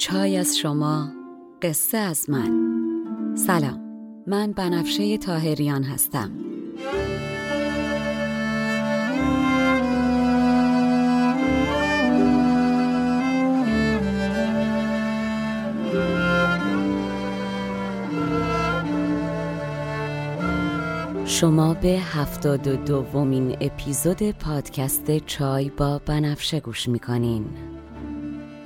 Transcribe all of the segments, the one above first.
چای از شما قصه از من. سلام من بنفشه تاهریان هستم. شما به هفتاد و دومین اپیزود پادکست چای با بنفشه گوش می‌کنین.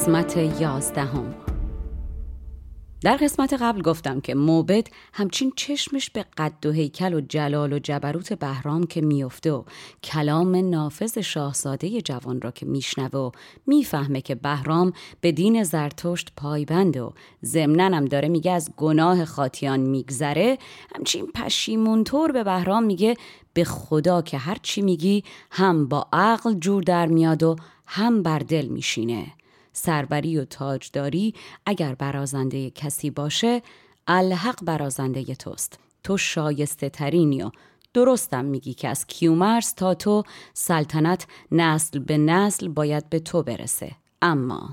قسمت یازدهم. در قسمت قبل گفتم که موبد همچین چشمش به قد و هیکل و جلال و جبروت بهرام که میفته و کلام نافذ شاهزاده جوان را که میشنوه و می‌فهمه که بهرام به دین زرتشت پایبند و ضمنن داره میگه از گناه خاطیان میگذره همچین پشیمونطور به بهرام میگه به خدا که هرچی میگی هم با عقل جور در میاد و هم بر دل میشینه. سربری و تاجداری اگر برازنده کسی باشه الحق برازنده توست. تو شایسته ترینی و درستم میگی که از کیومرس تا تو سلطنت نسل به نسل باید به تو برسه. اما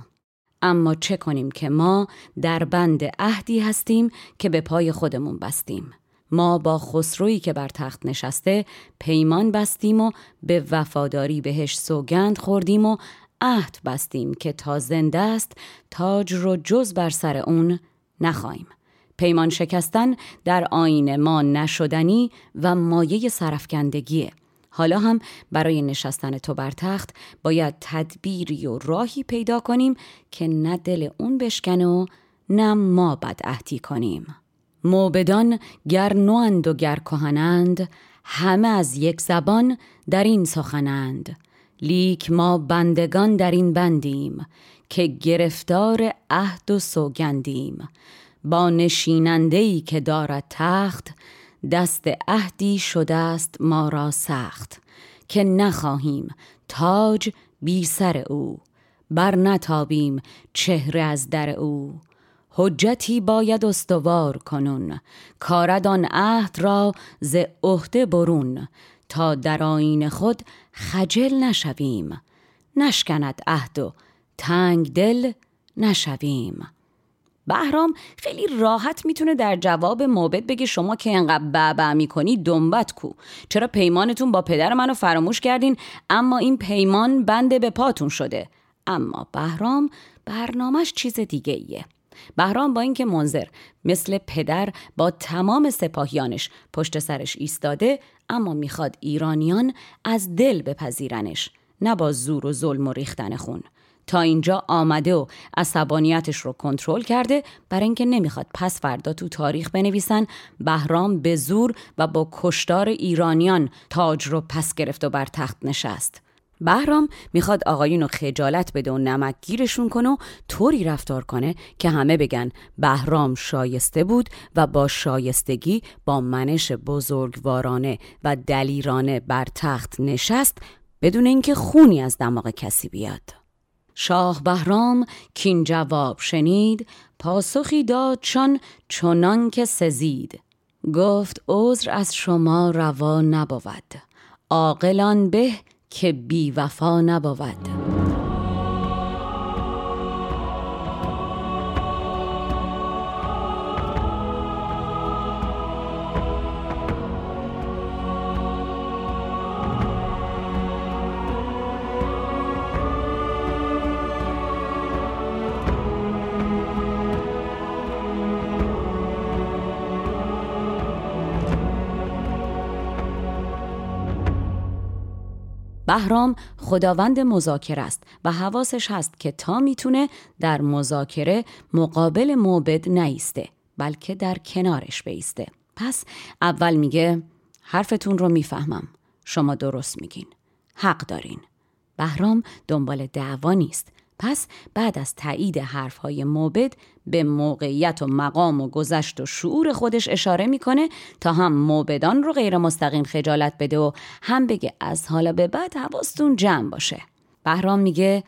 اما چه کنیم که ما در بند عهدی هستیم که به پای خودمون بستیم. ما با خسرویی که بر تخت نشسته پیمان بستیم و به وفاداری بهش سوگند خوردیم و عهد بستیم که تا زنده است تاج رو جز بر سر اون نخواهیم. پیمان شکستن در آین ما نشدنی و مایه سرفکندگیه. حالا هم برای نشستن تو بر تخت باید تدبیری و راهی پیدا کنیم که نه دل اون بشکن و نه ما بد عهدی کنیم. موبدان گر نواند و گر کهنند همه از یک زبان در این سخنند لیک ما بندگان در این بندیم که گرفتار عهد و سوگندیم. با نشینندهی که دارد تخت دست عهدی شده است ما را سخت. که نخواهیم تاج بی سر او بر نتابیم چهره از در او. حجتی باید استوار کنون کاردان عهد را ز عهده برون. تا در آین خود خجل نشویم. نشکند عهد و تنگ دل نشویم. بهرام خیلی راحت می‌تونه در جواب موبد بگه شما که انقدر بعبع می‌کنی دنبت کو. چرا پیمانتون با پدر منو فراموش کردین؟ اما این پیمان بنده به پاتون شده. اما بهرام برنامهش چیز دیگه ایه بهرام با اینکه منظر مثل پدر با تمام سپاهیانش پشت سرش ایستاده اما می‌خواد ایرانیان از دل بپذیرنش نه با زور و ظلم و ریختن خون. تا اینجا آمده و عصبانیتش رو کنترل کرده برای اینکه نمی‌خواد پس فردا تو تاریخ بنویسن بهرام به زور و با کشتار ایرانیان تاج رو پس گرفت و بر تخت نشست. بهرام می‌خواد آقایون رو خجالت بده و نمک گیرشون کنه و طوری رفتار کنه که همه بگن بهرام شایسته بود و با شایستگی با منش بزرگوارانه و دلیرانه بر تخت نشست بدون اینکه خونی از دماغ کسی بیاد. شاه بهرام کین جواب شنید پاسخی داد چون چنان که سزید. گفت عذر از شما روا نبود. عاقلان به که بی وفا نبود. بهرام خداوند مذاکره است و حواسش هست که تا می‌تونه در مذاکره مقابل موبد نیسته بلکه در کنارش بیسته. پس اول میگه حرفتون رو می‌فهمم. شما درست میگین. حق دارین. بهرام دنبال دعوا نیست. پس بعد از تایید حرفهای موبد به موقعیت و مقام و گذشت و شعور خودش اشاره می‌کنه تا هم موبدان رو غیر مستقیم خجالت بده و هم بگه از حالا به بعد حواستون جمع باشه. بهرام میگه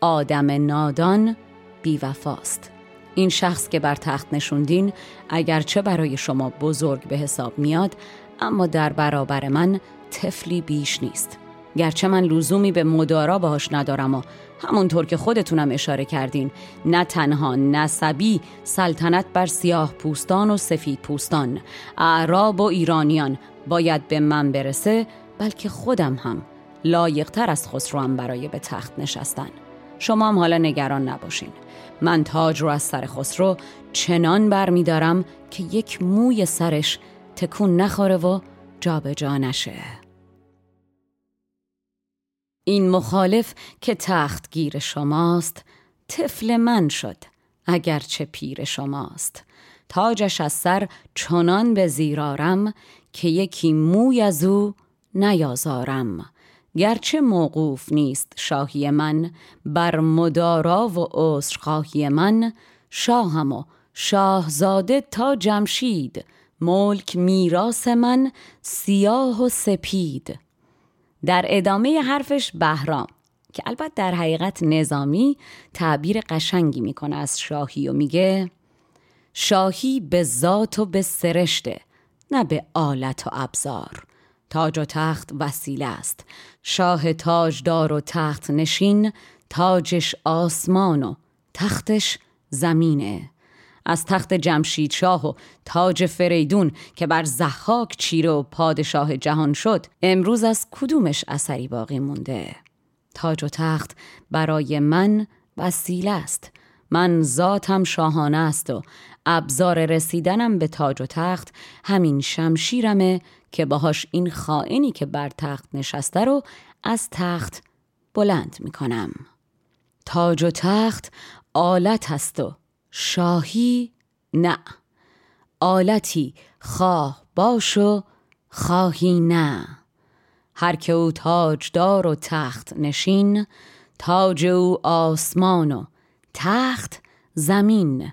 آدم نادان بیوفاست. این شخص که بر تخت نشوندین اگرچه برای شما بزرگ به حساب میاد اما در برابر من طفلی بیش نیست. گرچه من لزومی به مدارا باهاش ندارم و همونطور که خودتونم اشاره کردین نه تنها نسبی سلطنت بر سیاه پوستان و سفید پوستان. اعراب و ایرانیان باید به من برسه بلکه خودم هم لایقتر از خسرو هم برای به تخت نشستن. شما هم حالا نگران نباشین. من تاج رو از سر خسرو چنان بر می دارم که یک موی سرش تکون نخوره و جابجا جا نشه. این مخالف که تخت گیر شماست طفل من شد اگرچه پیر شماست. تاجش از سر چنان به زیرارم که یکی موی از او نیازارم. گرچه موقوف نیست شاهی من بر مدارا و عذرخواهی من شاهم و شاهزاده تا جمشید ملک میراس من سیاه و سپید. در ادامه حرفش بهرام که البته در حقیقت نظامی تعبیر قشنگی می‌کنه از شاهی و میگه شاهی به ذات و به سرشته نه به آلت و ابزار. تاج و تخت وسیله است. شاه تاجدار و تخت نشین تاجش آسمان و تختش زمینه. از تخت جمشید شاه و تاج فریدون که بر زحاک چیره و پادشاه جهان شد امروز از کدومش اثری باقی مونده؟ تاج و تخت برای من وسیله است. من ذاتم شاهانه است و ابزار رسیدنم به تاج و تخت همین شمشیرمه که باهاش این خائنی که بر تخت نشسته رو از تخت بلند می‌کنم. تاج و تخت آلت هست و شاهی نه. آلتی خواه باش و خواهی نه. هر که او تاجدار و تخت نشین تاج او آسمان و تخت زمین.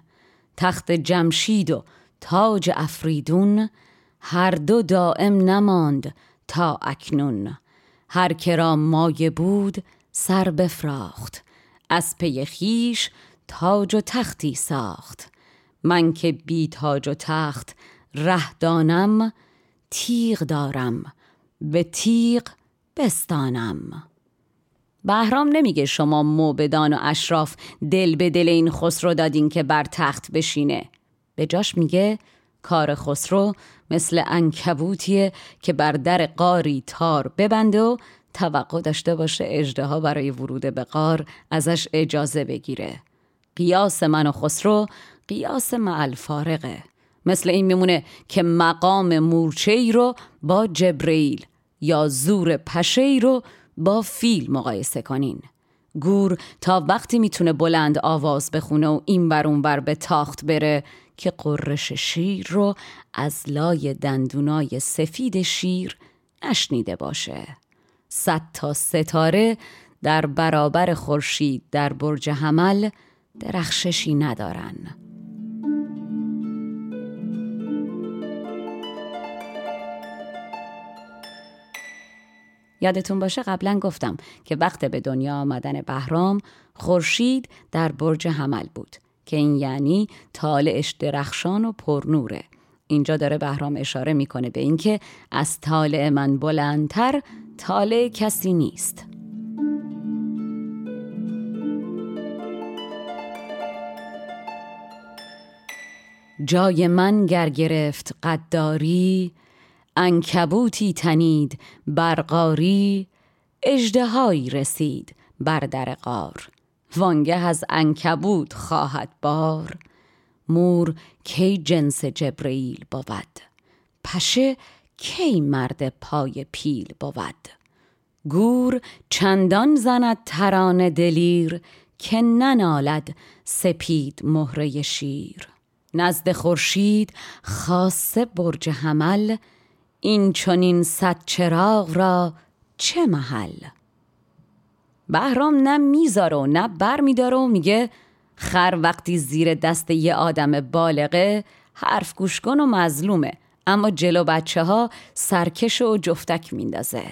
تخت جمشید و تاج افریدون هر دو دائم نماند تا اکنون. هر که را مایه بود سر بفراخت. از پی خیش تاج و تختی ساخت. من که بی تاج و تخت ره دانم تیغ دارم. به تیغ بستانم. بهرام نمیگه شما موبدان و اشراف دل به دل این خسرو دادین که بر تخت بشینه. به جاش میگه کار خسرو مثل انکبوتیه که بر در قاری تار ببنده و توقع داشته باشه اجده برای ورود به قار ازش اجازه بگیره. قیاس من و خسرو قیاس مع فارقه مثل این میمونه که مقام مورچه ای رو با جبریل یا زور پشه ای رو با فیل مقایسه کنین. گور تا وقتی می‌تونه بلند آواز بخونه و این بر اون بر به تاخت بره که قررش شیر رو از لای دندونای سفید شیر نشنیده باشه. صد تا ستاره در برابر خورشید در برج حمل درخششی ندارن. یادتون باشه قبلا گفتم که وقت به دنیا آمدن بهرام خورشید در برج حمل بود که این یعنی طالعش درخشان و پرنوره. اینجا داره بهرام اشاره می‌کنه به اینکه از طالع من بلندتر طالع کسی نیست. جای من گر گرفت قداری انکبوتی تنید برقاری اجدهایی رسید بر در قار وانگه از انکبوت خواهد بار مور کی جنس جبرئیل بود. پشه کی مرد پای پیل بود. گور چندان زند ترانه دلیر که ننالد سپید مهره شیر. نزد خورشید خاصه برج حمل این چنین صد چراغ را چه محل؟ بهرام نه می‌ذاره و نه بر میداره و میگه خر وقتی زیر دست یه آدم بالغه حرف گوش کن و مظلومه. اما جلو بچه ها سرکش و جفتک میندازه.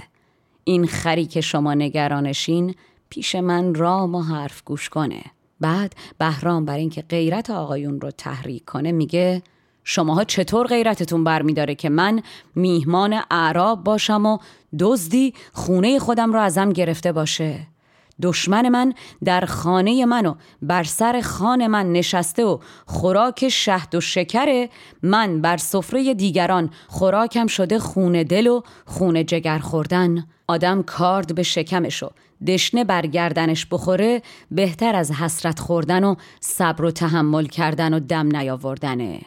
این خری که شما نگرانشین پیش من رام و حرف گوش کنه. بعد بهرام بر اینکه غیرت آقایون رو تحریک کنه میگه شماها چطور غیرتتون برمیداره که من میهمان اعراب باشم و دزدی خونه خودم رو ازم گرفته باشه؟ دشمن من در خانه من و بر سر خان من نشسته و خوراک شهد و شکره من بر سفره دیگران خوراکم شده خونه دل و خونه جگر خوردن. آدم کارد به شکمشو دشنه برگردنش بخوره بهتر از حسرت خوردن و صبر و تحمل کردن و دم نیاوردنه.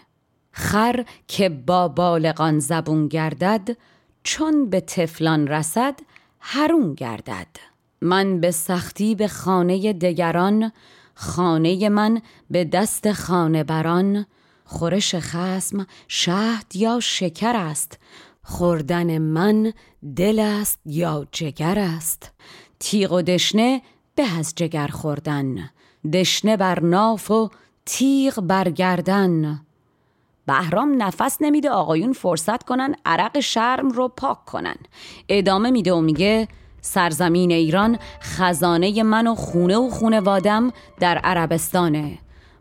خر که با بالغان زبون گردد چون به تفلان رسد هرون گردد. من به سختی به خانه دگران خانه من به دست خانه بران. خورش خسم شهد یا شکر است خوردن من دل است یا جگر است. تیغ و دشنه به از جگر خوردن دشنه بر ناف و تیغ برگردن بهرام نفس نمیده آقایون فرصت کنن عرق شرم رو پاک کنن. ادامه میده و میگه سرزمین ایران خزانه من و خونه و خونه وادم در عربستانه.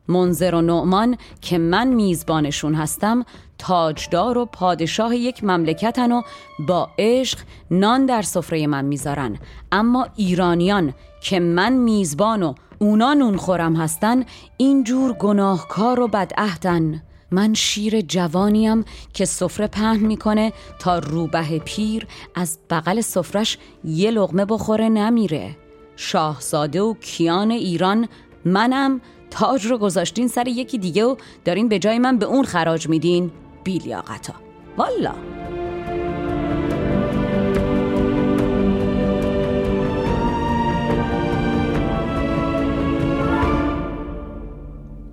منظر و نعمان که من میزبانشون هستم تاجدار و پادشاه یک مملکتن و با عشق نان در سفره من می‌ذارن. اما ایرانیان که من میزبان و اونا نون خورم هستن اینجور گناهکار و بدعهدن. من شیر جوانیم که سفره پهن می‌کنه تا روبه پیر از بغل سفرش یه لغمه بخوره نمیره. شاهزاده و کیان ایران منم تاج رو گذاشتین سر یکی دیگه و دارین به جای من به اون خراج میدین. بیلیاقتا. والا.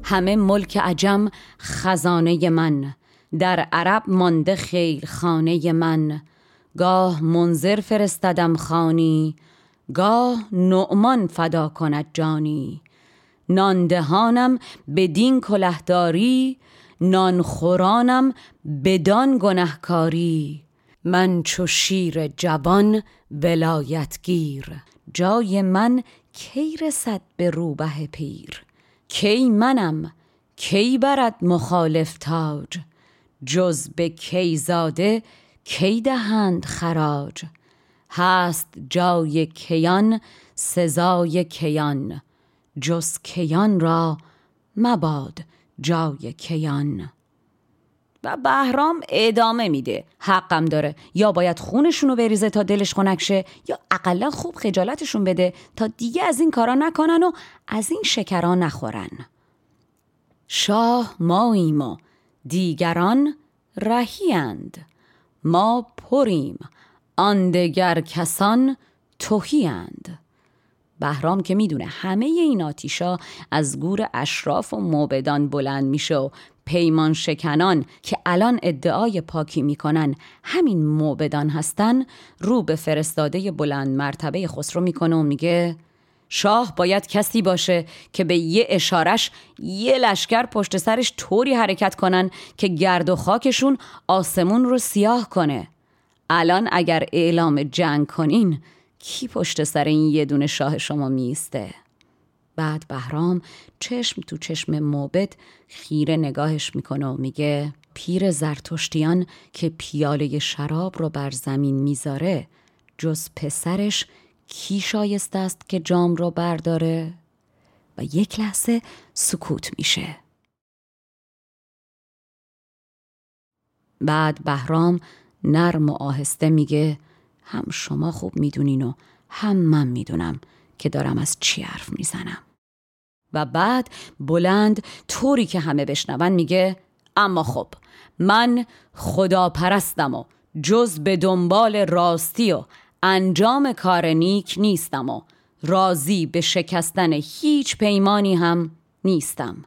همه ملک عجم خزانه من. در عرب مانده خیر خانه من. گاه منظر فرستدم خانی گاه نعمان فدا کند جانی. ناندهانم بدین کلهداری نانخورانم بدان گنهکاری. من چو شیر جوان ولایتگیر جای من کی رسد به روبه پیر؟ کی منم؟ کی برد مخالف تاج؟ جز به کیزاده کی دهند خراج؟ هست جای کیان سزای کیان. جز کیان را مباد جای کیان. و بهرام ادامه میده. حقم داره. یا باید خونشونو بریزه تا دلش خنک شه یا اقلا خوب خجالتشون بده تا دیگه از این کارا نکنن و از این شکرا نخورن. شاه ماییم و دیگران رهیند ما پریم. آن دگر کسان توهیند بهرام که می‌دونه همه این آتیشا از گور اشراف و موبدان بلند میشه و پیمان شکنان که الان ادعای پاکی می‌کنن همین موبدان هستن رو به فرستاده بلند مرتبه خسرو می‌کنه و میگه شاه باید کسی باشه که به یه اشارش یه لشکر پشت سرش طوری حرکت کنن که گرد و خاکشون آسمون رو سیاه کنه. الان اگر اعلام جنگ کنین کی پشت سر این یه دونه شاه شما میسته بعد بهرام چشم تو چشم موبد خیره نگاهش می‌کنه و میگه پیر زرتشتیان که پیاله شراب رو بر زمین می‌ذاره جز پسرش کی شایسته است که جام رو برداره؟ و یک لحظه سکوت میشه بعد بهرام نرم و آهسته میگه هم شما خوب می‌دونین و هم من می‌دونم که دارم از چی حرف می‌زنم. و بعد بلند طوری که همه بشنون میگه اما خب من خدا پرستم و جز به دنبال راستی و انجام کار نیک نیستم و راضی به شکستن هیچ پیمانی هم نیستم.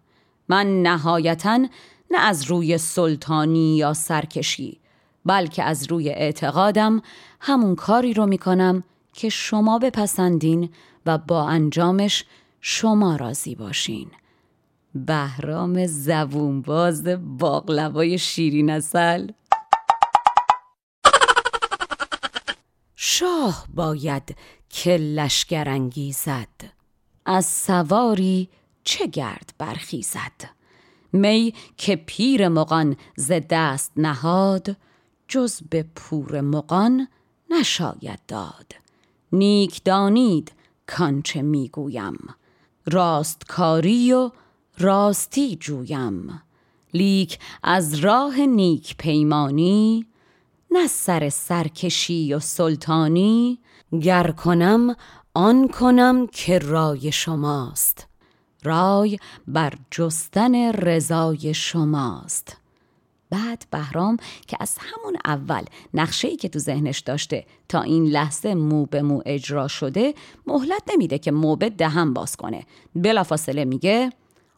من نهایتا نه از روی سلطانی یا سرکشی بلکه از روی اعتقادم همون کاری رو می‌کنم که شما بپسندین و با انجامش شما راضی باشین. بهرام زبونباز باقلوای شیرین اصل. شاه باید که لشگر انگیزد. از سواری چه گرد برخیزد؟ می که پیر مغان ز دست نهاد جز به پور مغان نشاید داد. نیک دانید کانچه می‌گویم. راستکاری و راستی جویم. لیک از راه نیک پیمانی نه سر سرکشی و سلطانی. گر کنم آن کنم که رای شماست. رای بر جستن رضای شماست. بعد بهرام که از همون اول نقشه ای که تو ذهنش داشته تا این لحظه مو به مو اجرا شده مهلت نمیده که موبت دهم باز کنه. بلافاصله میگه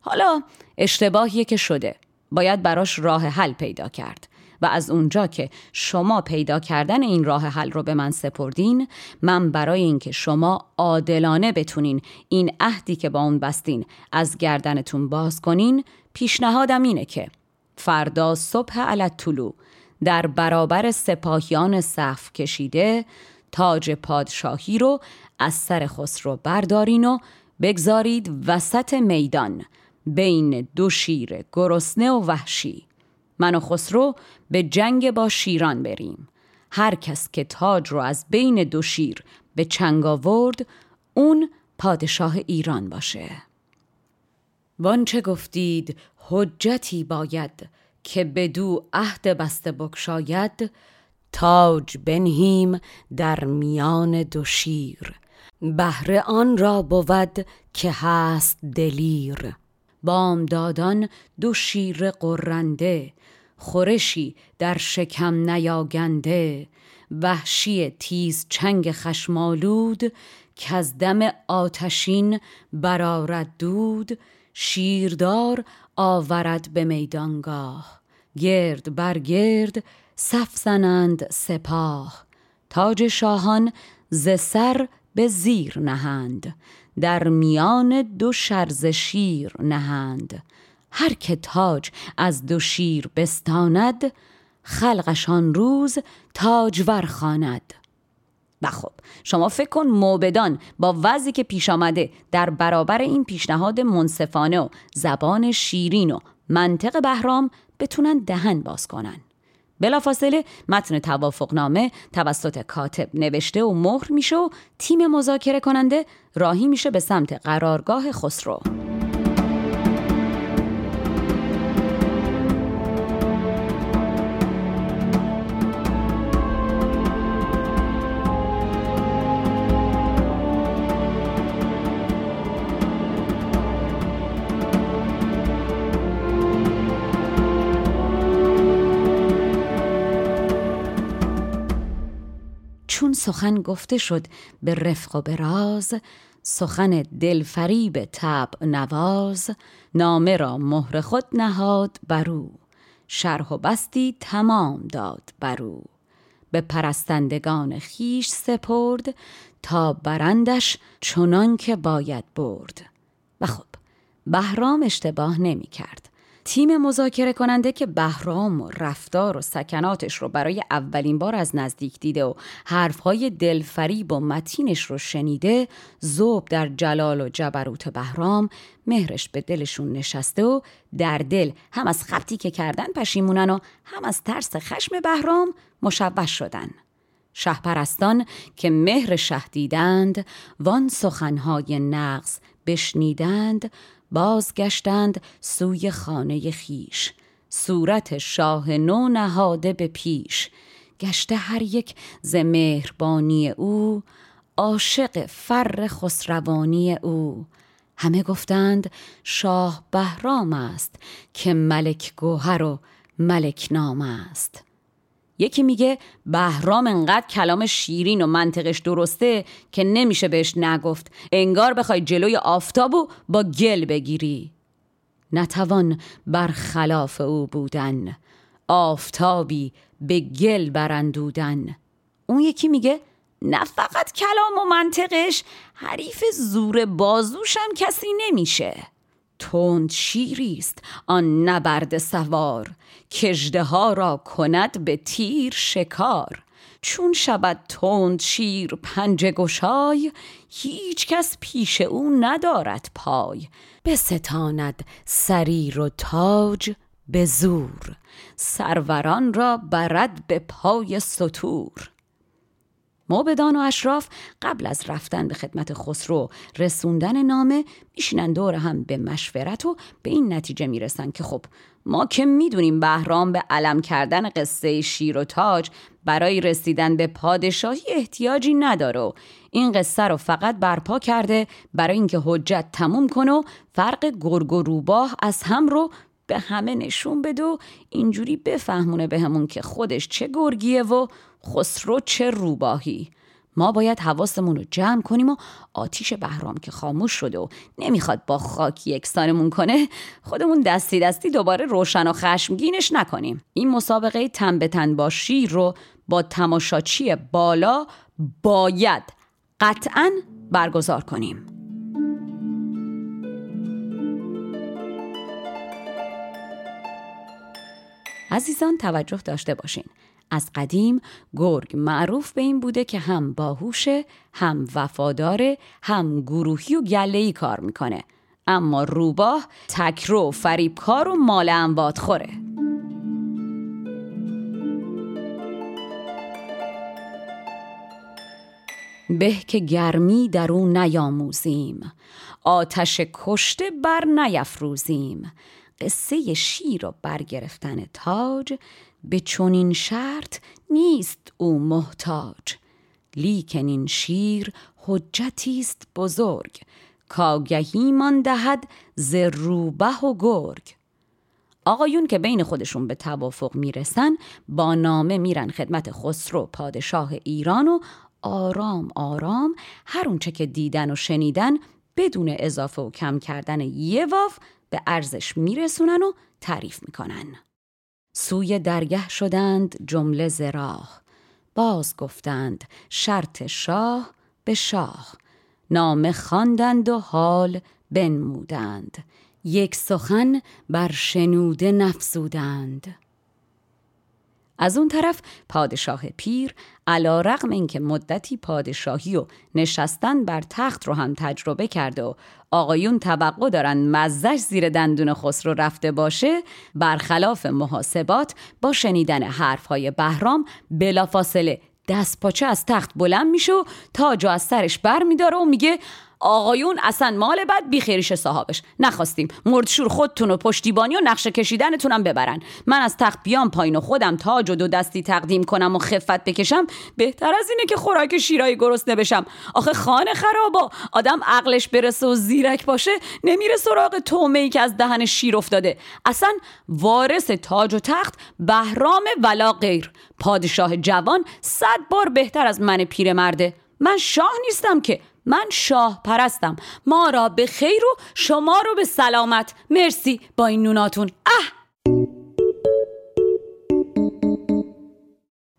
حالا اشتباهیه که شده. باید براش راه حل پیدا کرد. و از اونجا که شما پیدا کردن این راه حل رو به من سپردین من برای اینکه شما عادلانه بتونین این عهدی که با اون بستین از گردنتون باز کنین پیشنهادم اینه که فردا صبح علت طلو در برابر سپاهیان صف کشیده تاج پادشاهی رو از سر خسرو بردارین و بگذارید وسط میدان بین دو شیر گرسنه و وحشی. من و خسرو به جنگ با شیران بریم. هر کس که تاج رو از بین دو شیر به چنگ آورد اون پادشاه ایران باشه. وانچه گفتید؟ حجتی باید که بدو عهد بسته بکشاید تاج بنهیم در میان دو شیر. بهره آن را بود که هست دلیر. بامدادان دو شیر قرنده خورشی در شکم نیاگنده. وحشی تیز چنگ خشمالود که از دم آتشین برارد دود. شیردار آورد به میدانگاه. گرد بر گرد صف زنند سپاه. تاج شاهان ز سر به زیر نهند. در میان دو شرز شیر نهند. هر که تاج از دو شیر بستاند خلقشان روز تاجور خواند. و خب شما فکر کن موبدان با وضعی که پیش آمده در برابر این پیشنهاد منصفانه و زبان شیرین و منطق بهرام بتونن دهن باز کنن. بلافاصله متن توافقنامه توسط کاتب نوشته و مهر میشه و تیم مذاکره کننده راهی میشه به سمت قرارگاه خسرو. چون سخن گفته شد به رفق و به راز سخن دلفریب تب نواز نامه را مهر خود نهاد برو شرح و بستی تمام داد برو به پرستندگان خیش سپرد تا برندش چنان که باید برد. و خب بهرام اشتباه نمی کرد تیم مذاکره کننده که بهرام و رفتار و سکناتش رو برای اولین بار از نزدیک دیده و حرفهای دلفریب و متینش رو شنیده زوب در جلال و جبروت بهرام مهرش به دلشون نشسته و در دل هم از خبتی که کردن پشیمونن و هم از ترس خشم بهرام مشوش شدن. شهپرستان که مهر شه دیدند وان سخنهای نغز بشنیدند بازگشتند سوی خانه خیش. صورت شاه نو نهاده به پیش. گشته هر یک ز مهربانی او عاشق فر خسروانی او. همه گفتند شاه بهرام است که ملک گوهر و ملک نام است. یکی میگه بهرام انقدر کلام شیرین و منطقش درسته که نمیشه بهش نگفت. انگار بخوای جلوی آفتابو با گل بگیری. نتوان خلاف او بودن. آفتابی به گل برندودن. اون یکی میگه نه فقط کلام و منطقش حریف زور بازوشم کسی نمیشه. تند شیری است آن نبرد سوار کجده ها را کند به تیر شکار. چون شود تند شیر پنجه گشای هیچ کس پیش او ندارد پای. بستاند سریر و تاج به زور سروران را برد به پای سطور موبدان و اشراف قبل از رفتن به خدمت خسرو رسوندن نامه میشینن دور هم به مشورت و به این نتیجه می‌رسن که خب ما که می‌دونیم بهرام به علم کردن قصه شیر و تاج برای رسیدن به پادشاهی احتیاجی نداره این قصه رو فقط برپا کرده برای اینکه حجت تموم کنه و فرق گرگ و روباه از هم رو به همه نشون بده و اینجوری بفهمونه بهمون که خودش چه گرگیه و خسرو چه روباهی؟ ما باید حواسمون رو جمع کنیم و آتیش بهرام که خاموش شده و نمی‌خواد با خاک یکسانمون کنه خودمون دستی دستی دوباره روشن و خشمگینش نکنیم. این مسابقه تن به تن با شیر رو با تماشاچی بالا باید قطعا برگزار کنیم. عزیزان توجه داشته باشین. از قدیم گرگ معروف به این بوده که هم باهوشه هم وفاداره هم گروهی و گلهی کار می‌کنه. اما روباه تکرو فریبکار و مال انباد خوره. به که گرمی در او نیاموزیم آتش کشته بر نیفروزیم. قصه شیر و برگرفتن تاج به چنین شرط نیست او محتاج. لیکن این شیر حجتی است بزرگ. کاگهی من دهد ز روبه و گرگ. آقایون که بین خودشون به توافق می‌رسن با نامه میرن خدمت خسرو پادشاه ایران و آرام آرام هر اونچه که دیدن و شنیدن بدون اضافه و کم کردن یه واف به ارزش میرسونن و تعریف می‌کنن. سوی درگه شدند جمله زراح باز گفتند شرط شاه به شاه. نامه خواندند و حال بنمودند. یک سخن بر شنوده نفسودند از اون طرف پادشاه پیر علا رقم اینکه مدتی پادشاهی و نشستن بر تخت رو هم تجربه کرده و آقایون توقع دارن مزش زیر دندون خسرو رفته باشه برخلاف محاسبات با شنیدن حرفهای بهرام بلافاصله دست پاچه از تخت بلند میشه و تاج از سرش بر میداره و میگه آقایون اصلا مال بد بیخیریش صاحبش. نخواستیم مردشور خودتون و پشتیبانی و نقشه کشیدنتونم ببرن. من از تخت بیام پایین و خودم تاج و دو دستی تقدیم کنم و خفت بکشم. بهتر از اینه که خوراک شیرایی گرسنه بشم آخه خانه خرابا آدم عقلش برسه و زیرک باشه نمیره سراغ تومه ای که از دهن شیر افتاده. اصلا وارث تاج و تخت بهرام ولا غیر. پادشاه جوان صد بار بهتر از من پیرمرده. من شاه نیستم که من شاه پرستم ما را به خیر و شما رو به سلامت. مرسی با این نوناتون. اه!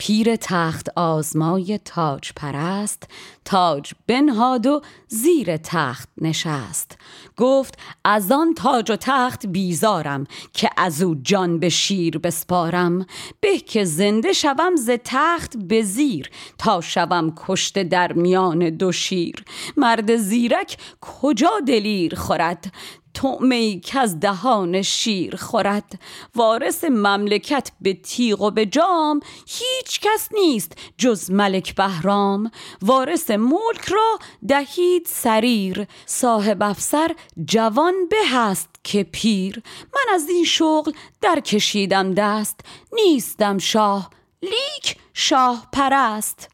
پیر تخت آزمای تاج پرست تاج بنهاد و زیر تخت نشست. گفت از آن تاج و تخت بیزارم که از او جان به شیر بسپارم. به که زنده شوم ز تخت به زیر تا شوم کشته در میان دو شیر. مرد زیرک کجا دلیر خورد؟ تعمه که از دهان شیر خورد. وارث مملکت به تیغ و به جام. هیچ کس نیست جز ملک بهرام. وارث ملک را دهید سریر. صاحب افسر جوان به هست که پیر. من از این شغل در کشیدم دست. نیستم شاه لیک شاه پرست.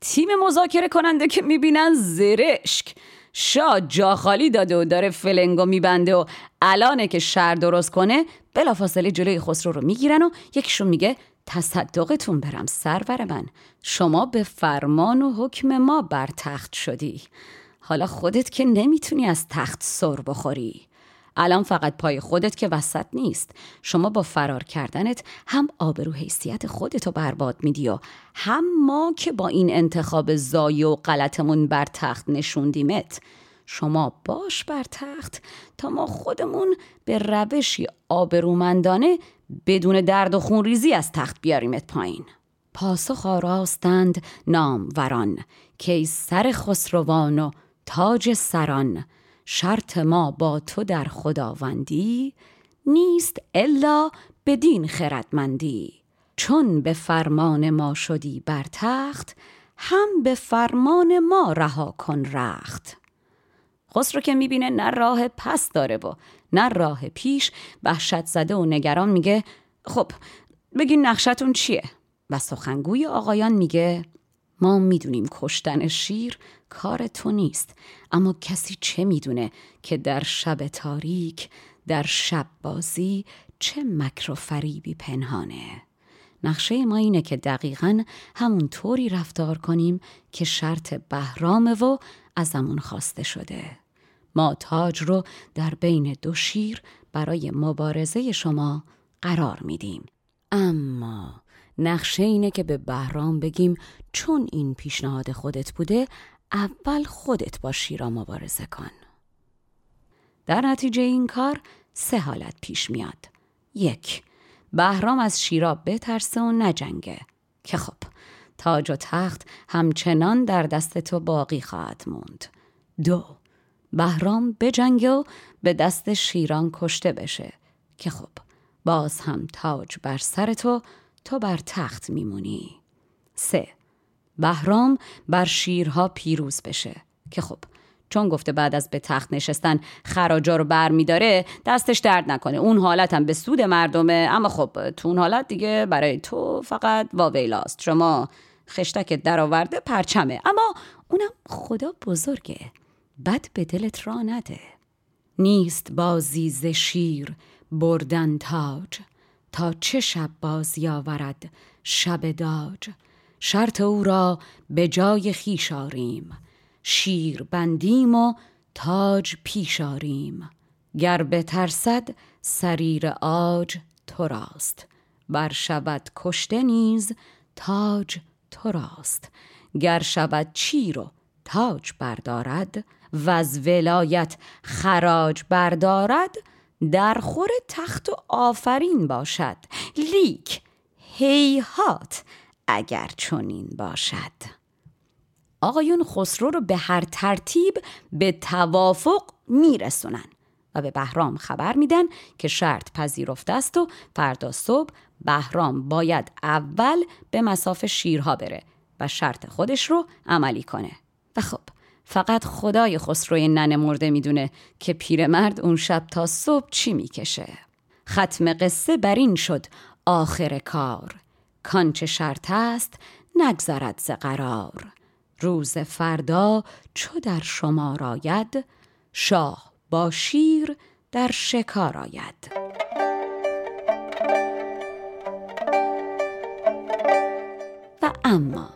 تیم مذاکره کننده که می‌بینن زرشک. شاه جا خالی داده و داره فلنگو میبنده و الانه که شهر درست کنه بلافاصله جلوی خسرو رو می‌گیرن و یکیشون میگه تصدقتون برم سرور من. شما به فرمان و حکم ما بر تخت شدی. حالا خودت که نمی‌تونی از تخت سر بخوری. الان فقط پای خودت که وسط نیست. شما با فرار کردنت هم آبرو حیثیت خودتو برباد میدی و هم ما که با این انتخاب زایی و غلطمون بر تخت نشوندیمت. شما باش بر تخت تا ما خودمون به روشی آبرومندانه بدون درد و خون ریزی از تخت بیاریمت پایین. پاسخ آراستند وران که سر خسروان و تاج سران. شرط ما با تو در خداوندی نیست الا بدین خردمندی چون به فرمان ما شدی بر تخت هم به فرمان ما رها کن رخت خسرو که می‌بینه نه راه پس داره و نه راه پیش وحشت زده و نگران میگه خب بگین نقشتون چیه؟ و سخنگوی آقایان میگه ما می‌دونیم کشتن شیر کار تو نیست. اما کسی چه می‌دونه که در شب تاریک در شب بازی چه مکر و فریبی پنهانه؟ نقشه ما اینه که دقیقا همون طوری رفتار کنیم که شرط بهرامه و ازمون خواسته شده. ما تاج رو در بین دو شیر برای مبارزه شما قرار میدیم. اما نقشه اینه که به بهرام بگیم چون این پیشنهاد خودت بوده اول خودت با شیرا مبارزه کن. در نتیجه این کار سه حالت پیش میاد. یک بهرام از شیرا بترسه و نجنگه. که خب تاج و تخت همچنان در دست تو باقی خواهد موند. دو بهرام بجنگه و به دست شیران کشته بشه. که خب باز هم تاج بر سر تو تو بر تخت میمونی. سه بهرام بر شیرها پیروز بشه. که خب چون گفته بعد از به تخت نشستن خراجا رو بر میداره دستش درد نکنه. اون حالت هم به سود مردمه. اما خب تو اون حالت دیگه برای تو فقط واویلاست. شما خشتک درآورده پرچمه. اما اونم خدا بزرگه. بد به دلت را نده. نیست بازی ز شیر بردن تاج. تا چه شب بازی آورد شب داج؟ شرط او را به جای خیشاریم شیر بندیم و تاج پیشاریم گر بترسد سریر آج تو راست بر شود کشته نیز تاج تو راست گر شود چیر و تاج بردارد و از ولایت خراج بردارد در خور تخت و آفرین باشد. لیک هیهات اگر چنین باشد. آقایون خسرو رو به هر ترتیب به توافق میرسونن و به بهرام خبر میدن که شرط پذیرفته است و فردا صبح بهرام باید اول به مساف شیرها بره و شرط خودش رو عملی کنه. و خب فقط خدای خسروی ننه مرده می‌دونه که پیرمرد اون شب تا صبح چی می‌کشه. ختم قصه بر این شد آخر کار. کانچه شرط است نگذرد ز قرار. روز فردا چو در شما راید شاه با شیر در شکار آید. و اما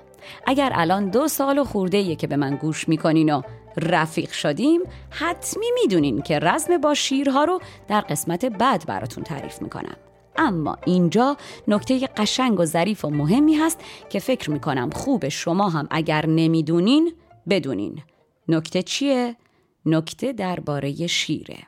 اگر الان دو سال و خورده که به من گوش می‌کنین و رفیق شدیم حتمی می‌دونین که رزم با شیرها رو در قسمت بعد براتون تعریف می‌کنم. اما اینجا نکته قشنگ و ظریف و مهمی هست که فکر می‌کنم خوب شما هم اگر نمی‌دونین بدونین. نکته چیه؟ نکته درباره شیره.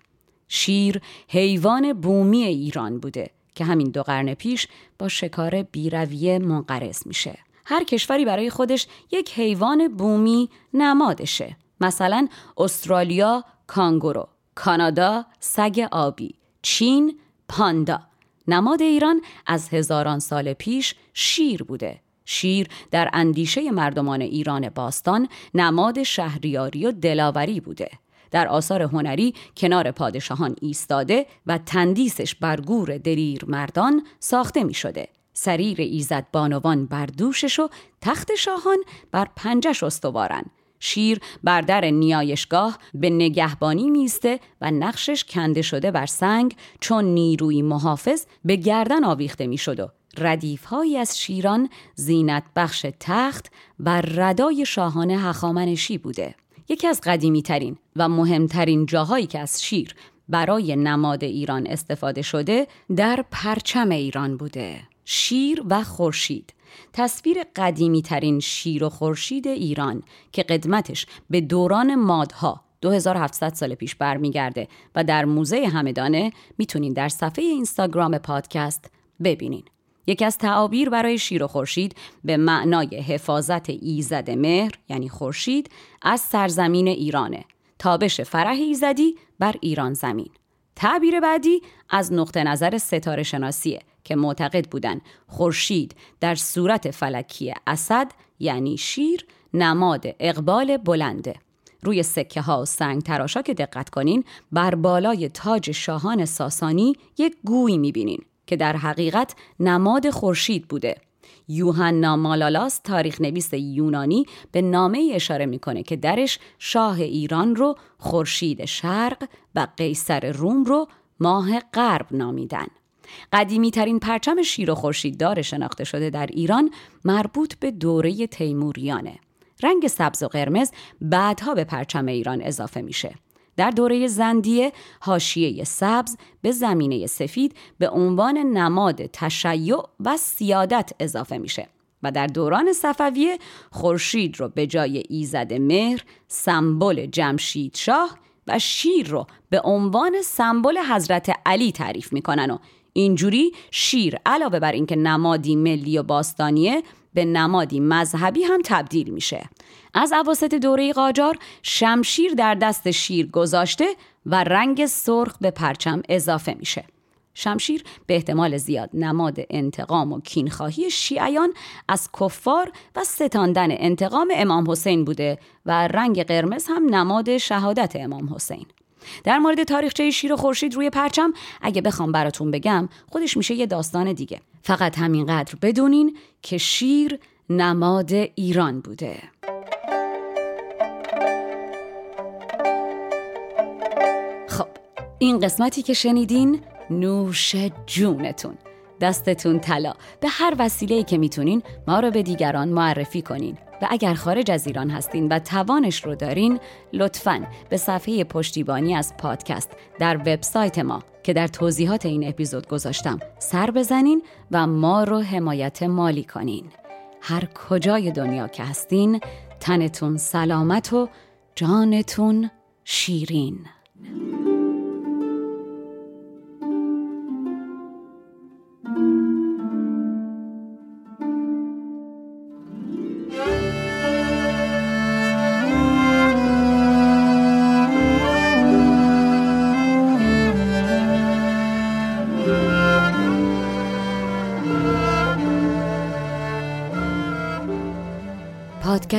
شیر حیوان بومی ایران بوده که همین دو قرن پیش با شکار بیرویه منقرض میشه. هر کشوری برای خودش یک حیوان بومی نمادشه. مثلا استرالیا کانگورو کانادا سگ آبی چین پاندا. نماد ایران از هزاران سال پیش شیر بوده شیر در اندیشه مردمان ایران باستان نماد شهریاری و دلاوری بوده در آثار هنری کنار پادشاهان ایستاده و تندیسش بر گور دلیر مردان ساخته می شده. سریر ایزد بانوان بر دوشش و تخت شاهان بر پنجش استوارن. شیر بر در نیایشگاه به نگهبانی میسته و نقشش کنده شده بر سنگ چون نیروی محافظ به گردن آویخته می شد و ردیفهایی از شیران زینت بخش تخت و ردای شاهان هخامنشی بوده. یکی از قدیمی ترین و مهمترین جاهایی که از شیر برای نماد ایران استفاده شده در پرچم ایران بوده. شیر و خورشید. تصویر قدیمی ترین شیر و خورشید ایران که قدمتش به دوران مادها 2700 سال پیش برمیگرده و در موزه همدانه می‌تونین در صفحه اینستاگرام پادکست ببینین. یکی از تعابیر برای شیر و خورشید به معنای حفاظت ایزد مهر یعنی خورشید از سرزمین ایرانه. تابش فرح ایزدی بر ایران زمین. تعبیر بعدی از نقطه نظر ستاره شناسیه که معتقد بودن خورشید در صورت فلکی اسد یعنی شیر نماد اقبال بلنده روی سکه ها و سنگ تراشا که دقت کنین بر بالای تاج شاهان ساسانی یک گوی می‌بینین که در حقیقت نماد خورشید بوده یوحنا مالالاس تاریخ نویس یونانی به نامه اشاره می‌کنه که درش شاه ایران رو خورشید شرق و قیصر روم رو ماه غرب نامیدن. قدیمی ترین پرچم شیر و خورشید دار شناخته شده در ایران مربوط به دوره تیموریانه. رنگ سبز و قرمز بعدها به پرچم ایران اضافه میشه. در دوره زندیه هاشیه سبز به زمینه سفید به عنوان نماد تشیع و سیادت اضافه میشه و در دوران صفویه خورشید رو به جای ایزد مهر سمبل جمشید شاه و شیر رو به عنوان سمبل حضرت علی تعریف می‌کنن و اینجوری شیر علاوه بر اینکه نمادی ملی و باستانیه به نمادی مذهبی هم تبدیل میشه. از عواسط دوره قاجار شمشیر در دست شیر گذاشته و رنگ سرخ به پرچم اضافه میشه. شمشیر به احتمال زیاد نماد انتقام و کینخواهی شیعیان از کفار و ستاندن انتقام امام حسین بوده و رنگ قرمز هم نماد شهادت امام حسین. در مورد تاریخچه شیر و خورشید روی پرچم اگه بخوام براتون بگم خودش میشه یه داستان دیگه. فقط همینقدر بدونین که شیر نماد ایران بوده. خب این قسمتی که شنیدین نوش جونتون. دستتون طلا. به هر وسیله‌ای که می‌تونین ما رو به دیگران معرفی کنین. و اگر خارج از ایران هستین و توانش رو دارین لطفا به صفحه پشتیبانی از پادکست در وبسایت ما که در توضیحات این اپیزود گذاشتم سر بزنین و ما رو حمایت مالی کنین. هر کجای دنیا که هستین تنتون سلامت و جانتون شیرین.